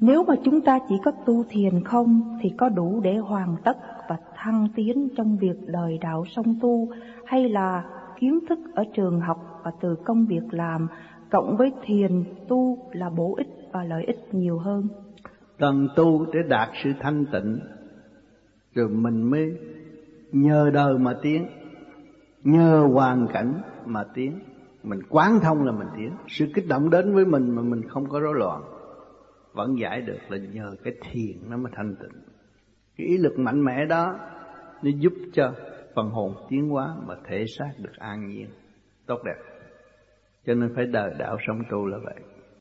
Nếu mà chúng ta chỉ có tu thiền không thì có đủ để hoàn tất và thăng tiến trong việc đời đạo song tu hay là kiến thức ở trường học và từ công việc làm cộng với thiền tu là bổ ích và lợi ích nhiều hơn. Cần tu để đạt sự thanh tịnh rồi mình mới nhờ đời mà tiến, nhờ hoàn cảnh mà tiến. Mình quán thông là mình tiến. Sự kích động đến với mình mà mình không có rối loạn vẫn giải được là nhờ cái thiền nó mới thanh tịnh. Cái ý lực mạnh mẽ đó nó giúp cho phần hồn tiến hóa mà thể xác được an nhiên, tốt đẹp. Cho nên phải đời đạo sống tu là vậy.